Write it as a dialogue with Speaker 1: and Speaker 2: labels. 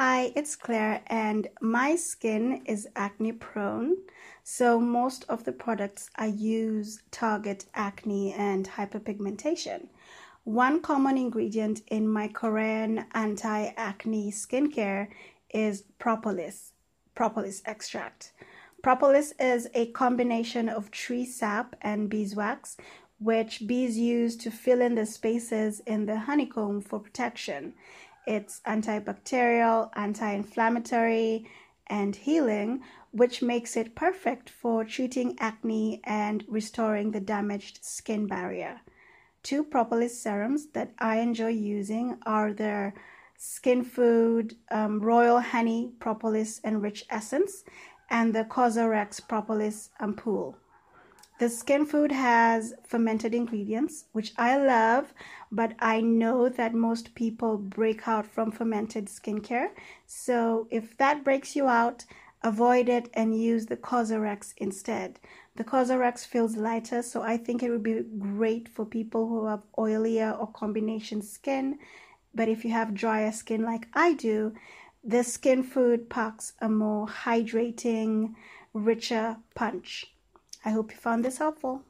Speaker 1: Hi, it's Claire, and my skin is acne prone. So, most of the products I use target acne and hyperpigmentation. One common ingredient in my Korean anti acne skincare is propolis, propolis extract. Propolis is a combination of tree sap and beeswax, which bees use to fill in the spaces in the honeycomb for protection. It's antibacterial, anti inflammatory, and healing, which makes it perfect for treating acne and restoring the damaged skin barrier. Two propolis serums that I enjoy using are the Skin Food um, Royal Honey Propolis Enriched Essence and the Cosrx Propolis Ampoule. The skin food has fermented ingredients, which I love, but I know that most people break out from fermented skincare. So if that breaks you out, avoid it and use the Cosrx instead. The Cosrx feels lighter, so I think it would be great for people who have oilier or combination skin. But if you have drier skin like I do, the skin food packs a more hydrating, richer punch. I hope you found this helpful.